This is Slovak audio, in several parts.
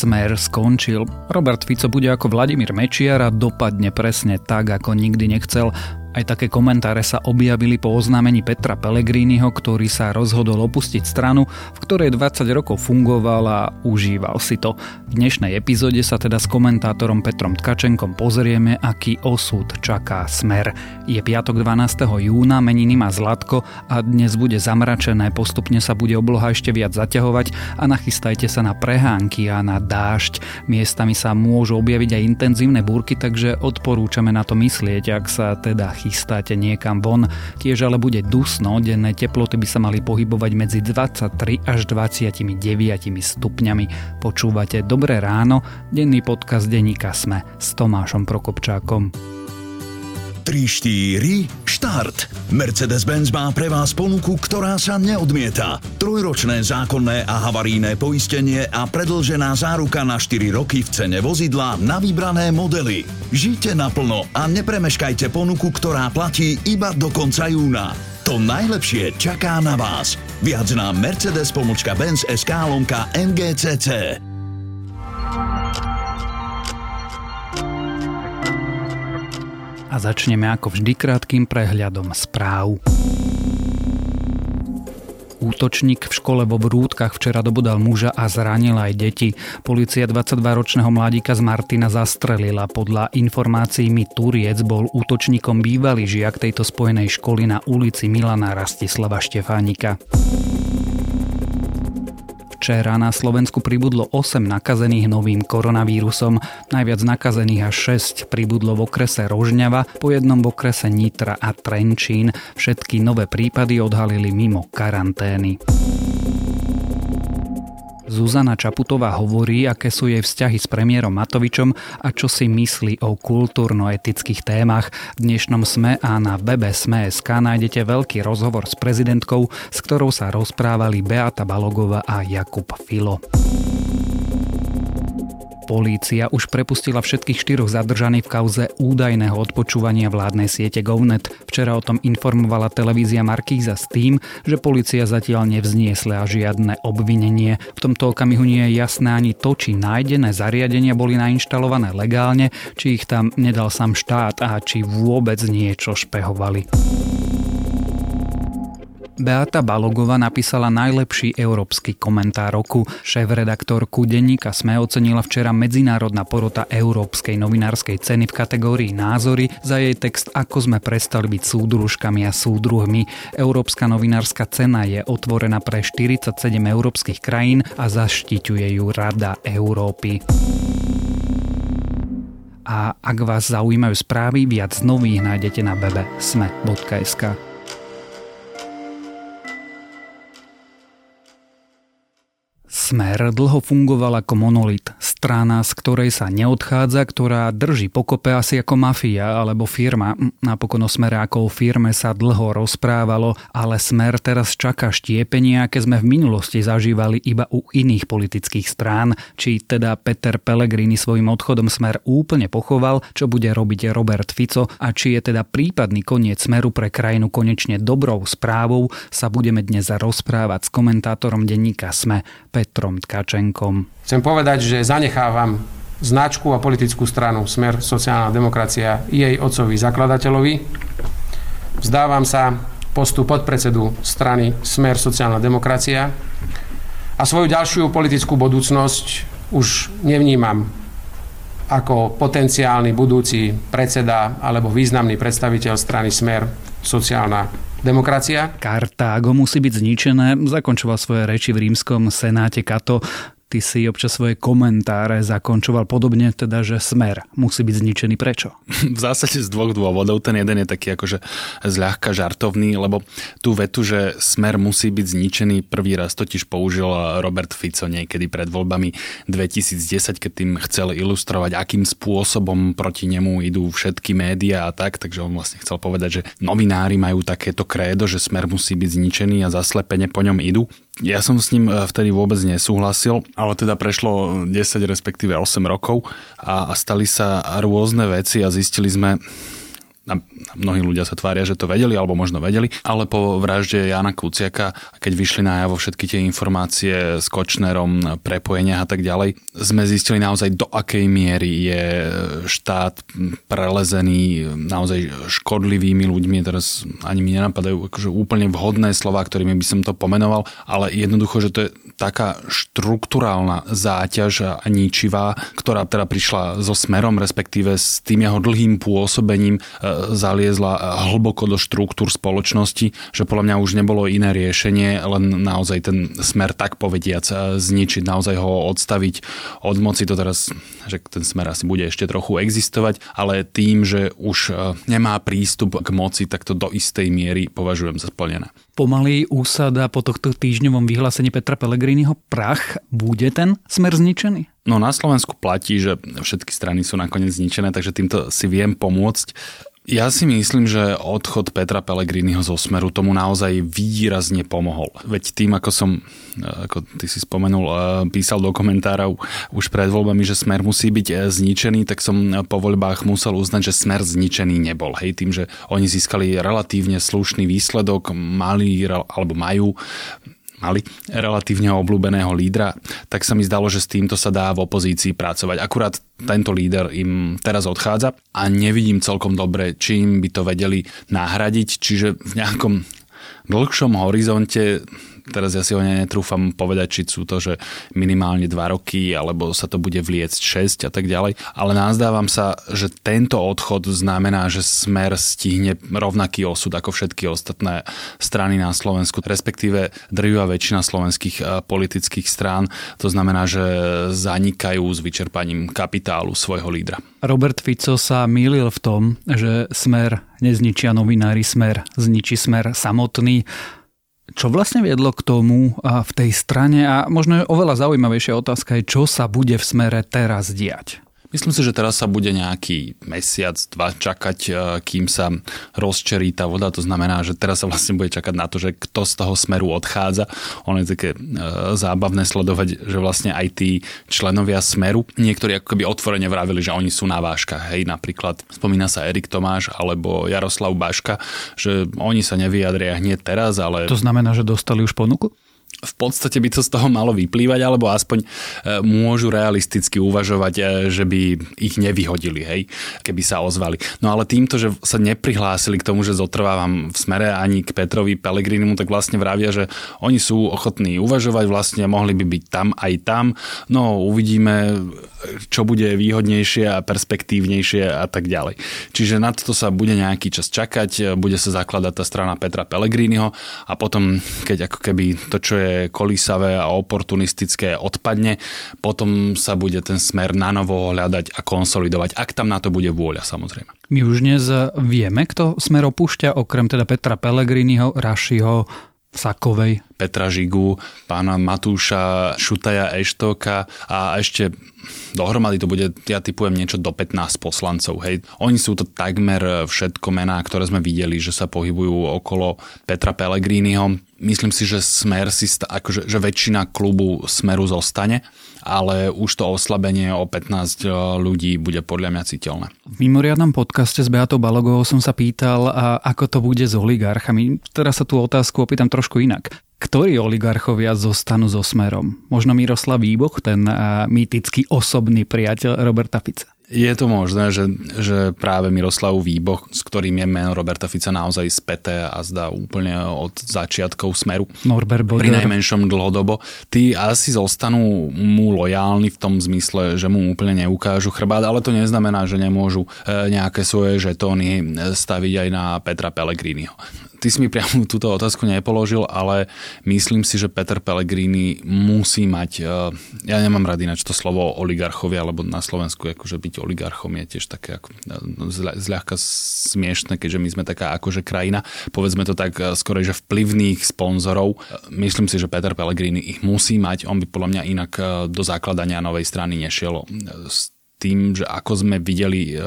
Smer skončil. Robert Fico bude ako Vladimír Mečiar a dopadne presne tak, ako nikdy nechcel. Aj také komentáre sa objavili po oznámení Petra Pellegriniho, ktorý sa rozhodol opustiť stranu, v ktorej 20 rokov fungoval a užíval si to. V dnešnej epizóde sa teda s komentátorom Petrom Tkačenkom pozrieme, aký osud čaká smer. Je piatok 12. júna, meniny má Zlatko a dnes bude zamračené, postupne sa bude obloha ešte viac zaťahovať a nachystajte sa na prehánky a na dážď. Miestami sa môžu objaviť aj intenzívne búrky, takže odporúčame na to myslieť, ak sa teda chystáte niekam von. Tiež ale bude dusno, denné teploty by sa mali pohybovať medzi 23 až 29 stupňami. Počúvate Dobré ráno, denný podcast denníka Sme s Tomášom Prokopčákom. 3, 4, štart. Mercedes-Benz má pre vás ponuku, ktorá sa neodmieta. Trojročné zákonné a havarijné poistenie a predlžená záruka na 4 roky v cene vozidla na vybrané modely. Žite naplno a nepremeškajte ponuku, ktorá platí iba do konca júna. To najlepšie čaká na vás. Viac na Mercedes-Benz SK lomka MGCC. A začneme ako vždy krátkým prehľadom správ. Útočník v škole vo Vrútkach včera dobudal muža a zranil aj deti. Polícia 22-ročného mladíka z Martina zastrelila. Podľa informácií mi Turiec bol útočníkom bývalý žiak tejto spojenej školy na ulici Milana Rastislava Štefánika. Včera na Slovensku pribudlo 8 nakazených novým koronavírusom. Najviac nakazených až 6 pribudlo v okrese Rožňava, po jednom v okrese Nitra a Trenčín. Všetky nové prípady odhalili mimo karantény. Zuzana Čaputová hovorí, aké sú jej vzťahy s premiérom Matovičom a čo si myslí o kultúrno-etických témach. V dnešnom SME a na webe SME.sk nájdete veľký rozhovor s prezidentkou, s ktorou sa rozprávali Beata Balogova a Jakub Filo. Polícia už prepustila všetkých štyroch zadržaných v kauze údajného odpočúvania vládnej siete GovNet. Včera o tom informovala televízia Markíza s tým, že polícia zatiaľ nevzniesla žiadne obvinenie. V tomto okamihu nie je jasné ani to, či nájdené zariadenia boli nainštalované legálne, či ich tam nedal sám štát a či vôbec niečo špehovali. Beata Balogova napísala najlepší európsky komentár roku. Šéf-redaktorku denníka SME ocenila včera Medzinárodná porota Európskej novinárskej ceny v kategórii názory za jej text Ako sme prestali byť súdružkami a súdruhmi. Európska novinárska cena je otvorená pre 47 európskych krajín a zaštiťuje ju Rada Európy. A ak vás zaujímajú správy, viac nových nájdete na webe sme.sk. Smer dlho fungoval ako monolit, strana, z ktorej sa neodchádza, ktorá drží pokope asi ako mafia alebo firma. Napokon o smere ako o firme sa dlho rozprávalo, ale smer teraz čaká štiepenie, aké sme v minulosti zažívali iba u iných politických strán. Či teda Peter Pellegrini svojim odchodom smer úplne pochoval, čo bude robiť Robert Fico a či je teda prípadný koniec smeru pre krajinu konečne dobrou správou, sa budeme dnes rozprávať s komentátorom denníka SME Petrom Tkačenkom. Chcem povedať, že zanechávam značku a politickú stranu Smer sociálna demokracia jej otcovi zakladateľovi. Vzdávam sa postu podpredsedu strany Smer sociálna demokracia a svoju ďalšiu politickú budúcnosť už nevnímam ako potenciálny budúci predseda alebo významný predstaviteľ strany Smer sociálna demokracia. Kartágo musí byť zničené, zakončoval svoje reči v rímskom senáte Kato ty si občas svoje komentáre zakončoval podobne, teda, že smer musí byť zničený. Prečo? V zásade z dvoch dôvodov. Ten jeden je taký akože zľahka žartovný, lebo tú vetu, že smer musí byť zničený, prvý raz totiž použil Robert Fico niekedy pred voľbami 2010, keď tým chcel ilustrovať, akým spôsobom proti nemu idú všetky médiá a tak, takže on vlastne chcel povedať, že novinári majú takéto krédo, že smer musí byť zničený a zaslepene po ňom idú. Ja som s ním e, vtedy vôbec nesúhlasil, ale teda prešlo 10 respektíve 8 rokov a, a stali sa rôzne veci a zistili sme, a mnohí ľudia sa tvária, že to vedeli, alebo možno vedeli, ale po vražde Jana Kuciaka, keď vyšli najavo všetky tie informácie s Kočnerom, prepojenia a tak ďalej, sme zistili naozaj do akej miery je štát prelezený naozaj škodlivými ľuďmi. Teraz ani mi nenapadajú akože úplne vhodné slova, ktorými by som to pomenoval, ale jednoducho, že to je taká štruktúrálna záťaž a ničivá, ktorá teda prišla so smerom, respektíve s tým jeho dlhým pôsobením e, zaliezla hlboko do štruktúr spoločnosti, že podľa mňa už nebolo iné riešenie, len naozaj ten smer tak povediac e, zničiť, naozaj ho odstaviť od moci. To teraz, že ten smer asi bude ešte trochu existovať, ale tým, že už e, nemá prístup k moci, tak to do istej miery považujem za splnené pomaly úsada po tohto týždňovom vyhlásení Petra Pellegriniho prach, bude ten smer zničený? No na Slovensku platí, že všetky strany sú nakoniec zničené, takže týmto si viem pomôcť. Ja si myslím, že odchod Petra Pellegriniho zo Smeru tomu naozaj výrazne pomohol. Veď tým, ako som, ako ty si spomenul, eh, písal do komentárov už pred voľbami, že Smer musí byť eh, zničený, tak som po voľbách musel uznať, že Smer zničený nebol. Hej, tým, že oni získali relatívne slušný výsledok, mali alebo majú mali relatívne obľúbeného lídra, tak sa mi zdalo, že s týmto sa dá v opozícii pracovať. Akurát tento líder im teraz odchádza a nevidím celkom dobre, čím by to vedeli nahradiť, čiže v nejakom dlhšom horizonte teraz ja si ho netrúfam povedať, či sú to, že minimálne 2 roky, alebo sa to bude vliecť 6 a tak ďalej. Ale nazdávam sa, že tento odchod znamená, že smer stihne rovnaký osud ako všetky ostatné strany na Slovensku, respektíve drvivá väčšina slovenských eh, politických strán. To znamená, že zanikajú s vyčerpaním kapitálu svojho lídra. Robert Fico sa mýlil v tom, že smer nezničia novinári, smer zničí smer samotný. Čo vlastne viedlo k tomu v tej strane a možno oveľa zaujímavejšia otázka je, čo sa bude v smere teraz diať? Myslím si, že teraz sa bude nejaký mesiac, dva čakať, e, kým sa rozčerí tá voda. To znamená, že teraz sa vlastne bude čakať na to, že kto z toho smeru odchádza. Ono je také e, zábavné sledovať, že vlastne aj tí členovia smeru, niektorí ako keby otvorene vravili, že oni sú na váškach. Hej, napríklad spomína sa Erik Tomáš alebo Jaroslav Baška, že oni sa nevyjadria hneď teraz, ale... To znamená, že dostali už ponuku? V podstate by to z toho malo vyplývať, alebo aspoň e, môžu realisticky uvažovať, e, že by ich nevyhodili, hej, keby sa ozvali. No ale týmto, že sa neprihlásili k tomu, že zotrvávam v smere ani k Petrovi Pelegrinimu, tak vlastne vravia, že oni sú ochotní uvažovať, vlastne mohli by byť tam aj tam. No uvidíme, čo bude výhodnejšie a perspektívnejšie a tak ďalej. Čiže na to sa bude nejaký čas čakať, bude sa zakladať tá strana Petra Pellegriniho a potom, keď ako keby to, čo kolísavé a oportunistické odpadne, potom sa bude ten smer na novo hľadať a konsolidovať, ak tam na to bude vôľa samozrejme. My už dnes vieme, kto smer opúšťa, okrem teda Petra Pellegriniho, Rašiho, Sakovej. Petra Žigu, pána Matúša, Šutaja Eštoka a ešte dohromady to bude, ja typujem niečo do 15 poslancov. Hej. Oni sú to takmer všetko mená, ktoré sme videli, že sa pohybujú okolo Petra Pellegriniho. Myslím si, že Smer si, akože, že väčšina klubu Smeru zostane ale už to oslabenie o 15 e, ľudí bude podľa mňa citeľné. V mimoriadnom podcaste s Beatou Balogovou som sa pýtal, ako to bude s oligarchami. Teraz sa tú otázku opýtam trošku inak. Ktorí oligarchovia zostanú so smerom? Možno Miroslav Výboch, ten mýtický osobný priateľ Roberta Fica? Je to možné, že, že práve Miroslav Výboch, s ktorým je meno Roberta Fica naozaj späté a zdá úplne od začiatkov smeru. Norbert Bodor. Pri najmenšom dlhodobo. Tí asi zostanú mu lojálni v tom zmysle, že mu úplne neukážu chrbát, ale to neznamená, že nemôžu e, nejaké svoje žetóny staviť aj na Petra Pellegriniho ty si mi priamo túto otázku nepoložil, ale myslím si, že Peter Pellegrini musí mať, e, ja nemám rád ináč to slovo oligarchovia, alebo na Slovensku akože byť oligarchom je tiež také ako, e, zľahka smiešne, keďže my sme taká akože krajina, povedzme to tak e, skoro, že vplyvných sponzorov. Myslím si, že Peter Pellegrini ich musí mať, on by podľa mňa inak do zakladania novej strany nešiel tým, že ako sme videli, e,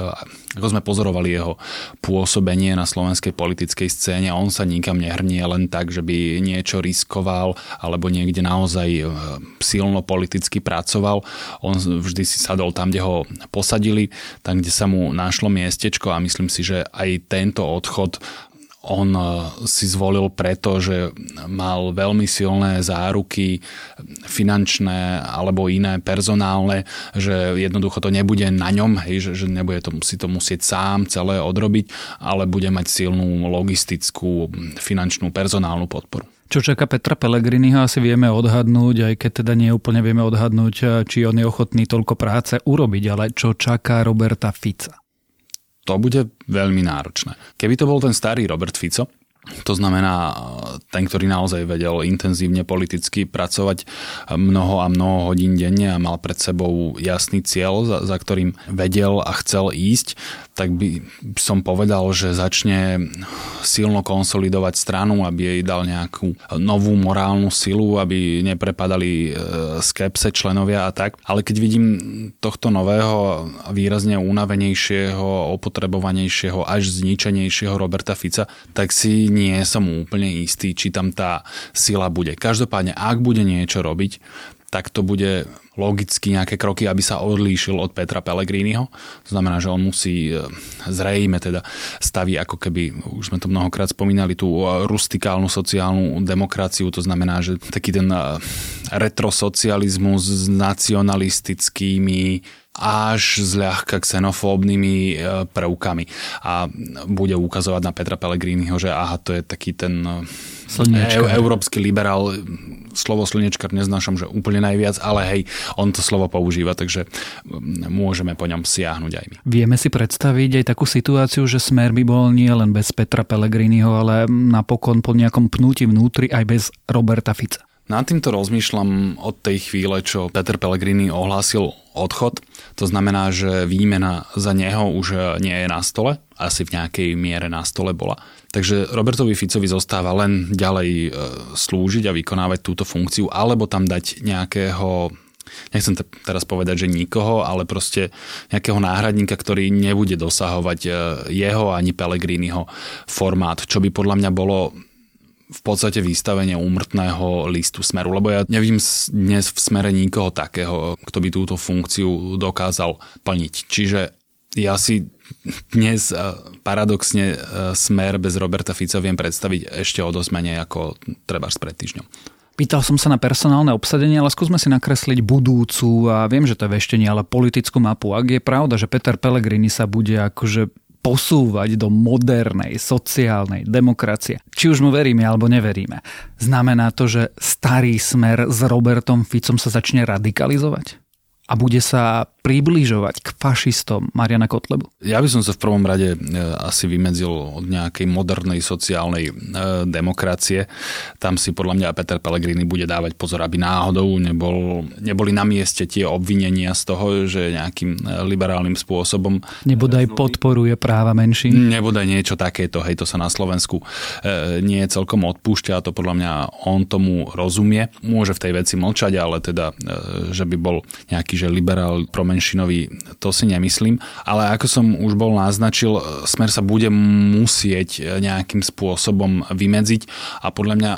ako sme pozorovali jeho pôsobenie na slovenskej politickej scéne, on sa nikam nehrnie len tak, že by niečo riskoval alebo niekde naozaj e, silno politicky pracoval. On vždy si sadol tam, kde ho posadili, tam, kde sa mu našlo miestečko a myslím si, že aj tento odchod on e, si zvolil preto, že mal veľmi silné záruky finančné alebo iné personálne, že jednoducho to nebude na ňom, hej, že, že nebude to, si to musieť sám celé odrobiť, ale bude mať silnú logistickú, finančnú, personálnu podporu. Čo čaká Petra Pellegriniho asi vieme odhadnúť, aj keď teda nie úplne vieme odhadnúť, e, či on je ochotný toľko práce urobiť, ale čo čaká Roberta Fica to bude veľmi náročné. Keby to bol ten starý Robert Fico, to znamená ten, ktorý naozaj vedel intenzívne politicky pracovať mnoho a mnoho hodín denne a mal pred sebou jasný cieľ, za, za ktorým vedel a chcel ísť, tak by som povedal, že začne silno konsolidovať stranu, aby jej dal nejakú novú morálnu silu, aby neprepadali e, skepse členovia a tak. Ale keď vidím tohto nového, výrazne unavenejšieho, opotrebovanejšieho, až zničenejšieho Roberta Fica, tak si nie som úplne istý, či tam tá sila bude. Každopádne, ak bude niečo robiť, tak to bude logicky nejaké kroky, aby sa odlíšil od Petra Pellegriniho. To znamená, že on musí e, zrejme teda staví ako keby, už sme to mnohokrát spomínali, tú e, rustikálnu sociálnu demokraciu, to znamená, že taký ten e, retrosocializmus s nacionalistickými až zľahka xenofóbnymi prvkami. A bude ukazovať na Petra Pellegriniho, že aha, to je taký ten. E- európsky liberál, slovo slnečkar neznášam, že úplne najviac, ale hej, on to slovo používa, takže môžeme po ňom siahnuť aj my. Vieme si predstaviť aj takú situáciu, že smer by bol nie len bez Petra Pellegriniho, ale napokon po nejakom pnutí vnútri aj bez Roberta Fica. Nad týmto rozmýšľam od tej chvíle, čo Peter Pellegrini ohlásil odchod. To znamená, že výmena za neho už nie je na stole, asi v nejakej miere na stole bola. Takže Robertovi Ficovi zostáva len ďalej e, slúžiť a vykonávať túto funkciu, alebo tam dať nejakého nechcem teraz povedať, že nikoho, ale proste nejakého náhradníka, ktorý nebude dosahovať e, jeho ani Pellegriniho formát, čo by podľa mňa bolo v podstate vystavenie úmrtného listu smeru, lebo ja nevidím dnes v smere nikoho takého, kto by túto funkciu dokázal plniť. Čiže ja si dnes eh, paradoxne eh, smer bez Roberta Fica viem predstaviť ešte o dosť menej ako treba pred týždňom. Pýtal som sa na personálne obsadenie, ale skúsme si nakresliť budúcu a viem, že to je veštenie, ale politickú mapu. Ak je pravda, že Peter Pellegrini sa bude akože posúvať do modernej sociálnej demokracie. Či už mu veríme alebo neveríme. Znamená to, že starý smer s Robertom Ficom sa začne radikalizovať? A bude sa približovať k fašistom Mariana Kotlebu? Ja by som sa v prvom rade e, asi vymedzil od nejakej modernej sociálnej e, demokracie. Tam si podľa mňa Peter Pellegrini bude dávať pozor, aby náhodou nebol, neboli na mieste tie obvinenia z toho, že nejakým e, liberálnym spôsobom... Nebodaj podporuje práva menší? Nebodaj niečo takéto, hej, to sa na Slovensku nie je celkom odpúšťa a to podľa mňa on tomu rozumie. Môže v tej veci mlčať, ale teda, že by bol nejaký taký, že liberál promenšinový, to si nemyslím. Ale ako som už bol naznačil, Smer sa bude musieť nejakým spôsobom vymedziť a podľa mňa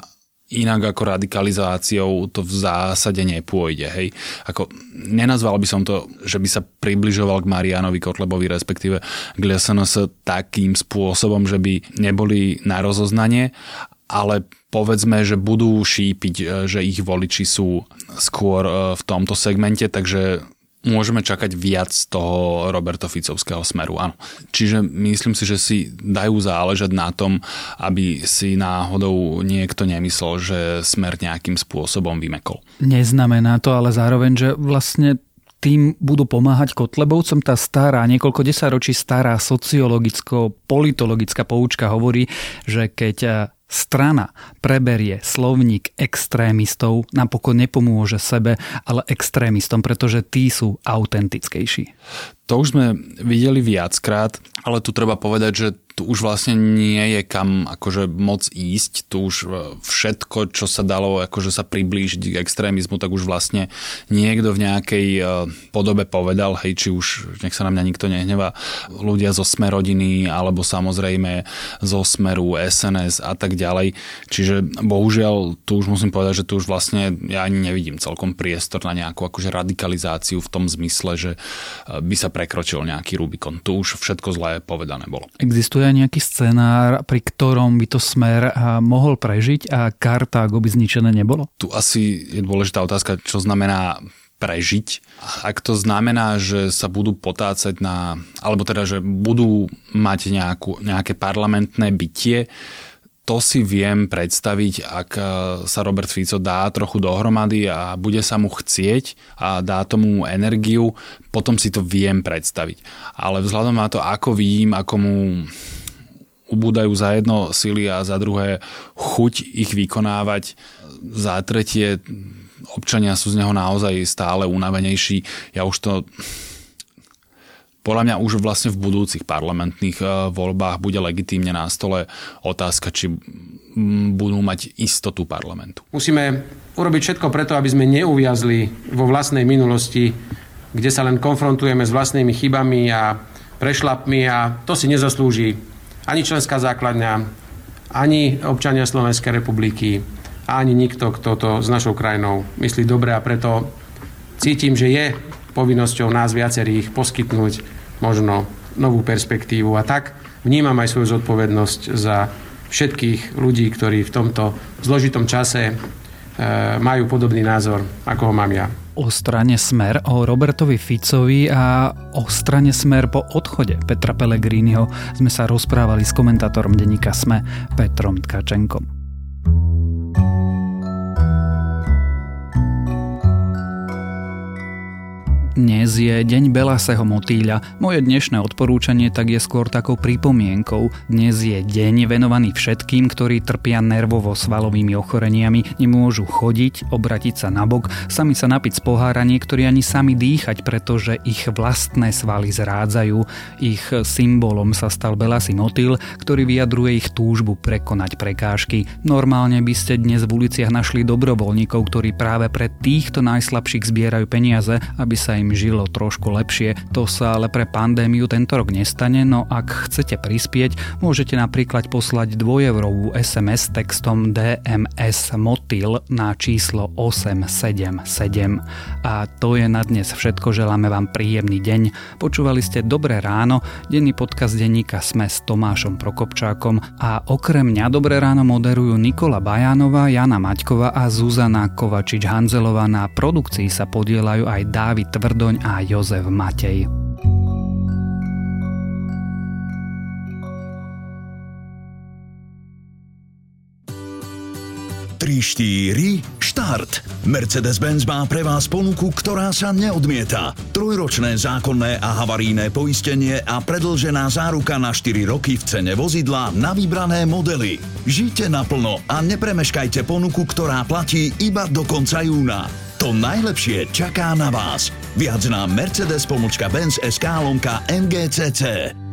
inak ako radikalizáciou to v zásade nepôjde. Hej. Ako, nenazval by som to, že by sa približoval k Marianovi Kotlebovi, respektíve k SNS takým spôsobom, že by neboli na rozoznanie, ale povedzme, že budú šípiť, e, že ich voliči sú skôr e, v tomto segmente, takže môžeme čakať viac toho Roberto Ficovského smeru, áno. Čiže myslím si, že si dajú záležať na tom, aby si náhodou niekto nemyslel, že smer nejakým spôsobom vymekol. Neznamená to ale zároveň, že vlastne tým budú pomáhať Kotlebovcom. Tá stará, niekoľko desaťročí stará sociologicko-politologická poučka hovorí, že keď e, strana preberie slovník extrémistov, napokon nepomôže sebe, ale extrémistom, pretože tí sú autentickejší. To už sme videli viackrát, ale tu treba povedať, že tu už vlastne nie je kam akože moc ísť, tu už všetko, čo sa dalo akože sa priblížiť k extrémizmu, tak už vlastne niekto v nejakej e, podobe povedal, hej, či už, nech sa na mňa nikto nehnevá, ľudia zo Sme rodiny, alebo samozrejme zo Smeru, SNS a tak ďalej. Čiže bohužiaľ, tu už musím povedať, že tu už vlastne ja ani nevidím celkom priestor na nejakú akože radikalizáciu v tom zmysle, že e, by sa prekročil nejaký Rubikon. Tu už všetko zlé povedané bolo. Existuje nejaký scenár, pri ktorom by to smer mohol prežiť a Kartágo by zničené nebolo? Tu asi je dôležitá otázka, čo znamená prežiť. Ak to znamená, že sa budú potácať na, alebo teda, že budú mať nejakú, nejaké parlamentné bytie, to si viem predstaviť, ak e, sa Robert Fico dá trochu dohromady a bude sa mu chcieť a dá tomu energiu, potom si to viem predstaviť. Ale vzhľadom na to, ako vidím, ako mu ubúdajú za jedno sily a za druhé chuť ich vykonávať, za tretie občania sú z neho naozaj stále unavenejší. Ja už to podľa mňa už vlastne v budúcich parlamentných e, voľbách bude legitímne na stole otázka, či budú mať istotu parlamentu. Musíme urobiť všetko preto, aby sme neuviazli vo vlastnej minulosti, kde sa len konfrontujeme s vlastnými chybami a prešlapmi a to si nezaslúži ani členská základňa, ani občania Slovenskej republiky, ani nikto, kto to s našou krajinou myslí dobre a preto cítim, že je povinnosťou nás viacerých poskytnúť možno novú perspektívu. A tak vnímam aj svoju zodpovednosť za všetkých ľudí, ktorí v tomto zložitom čase e, majú podobný názor, ako ho mám ja. O strane Smer, o Robertovi Ficovi a o strane Smer po odchode Petra Pellegriniho sme sa rozprávali s komentátorom denníka Sme Petrom Tkačenkom. Dnes je deň Belaseho motýľa. Moje dnešné odporúčanie tak je skôr takou pripomienkou. Dnes je deň venovaný všetkým, ktorí trpia nervovo-svalovými ochoreniami, nemôžu chodiť, obratiť sa nabok, sami sa napiť z pohára, niektorí ani sami dýchať, pretože ich vlastné svaly zrádzajú. Ich symbolom sa stal Belasý motýl, ktorý vyjadruje ich túžbu prekonať prekážky. Normálne by ste dnes v uliciach našli dobrovoľníkov, ktorí práve pre týchto najslabších zbierajú peniaze, aby sa im im žilo trošku lepšie. To sa ale pre pandémiu tento rok nestane, no ak chcete prispieť, môžete napríklad poslať 2-eurovú SMS textom DMS Motil na číslo 877. A to je na dnes všetko, želáme vám príjemný deň. Počúvali ste Dobré ráno, denný podcast denníka Sme s Tomášom Prokopčákom a okrem mňa Dobré ráno moderujú Nikola Bajánová, Jana Maťková a Zuzana Kovačič-Hanzelová. Na produkcii sa podielajú aj Dávid Tvrd Tvrdoň a Jozef Matej. Tri, štart. Mercedes-Benz má pre vás ponuku, ktorá sa neodmieta. Trojročné zákonné a havaríne poistenie a predlžená záruka na 4 roky v cene vozidla na vybrané modely. Žite naplno a nepremeškajte ponuku, ktorá platí iba do konca júna. To najlepšie čaká na vás. Viac na Mercedes pomočka Benz SK lomka MGCC.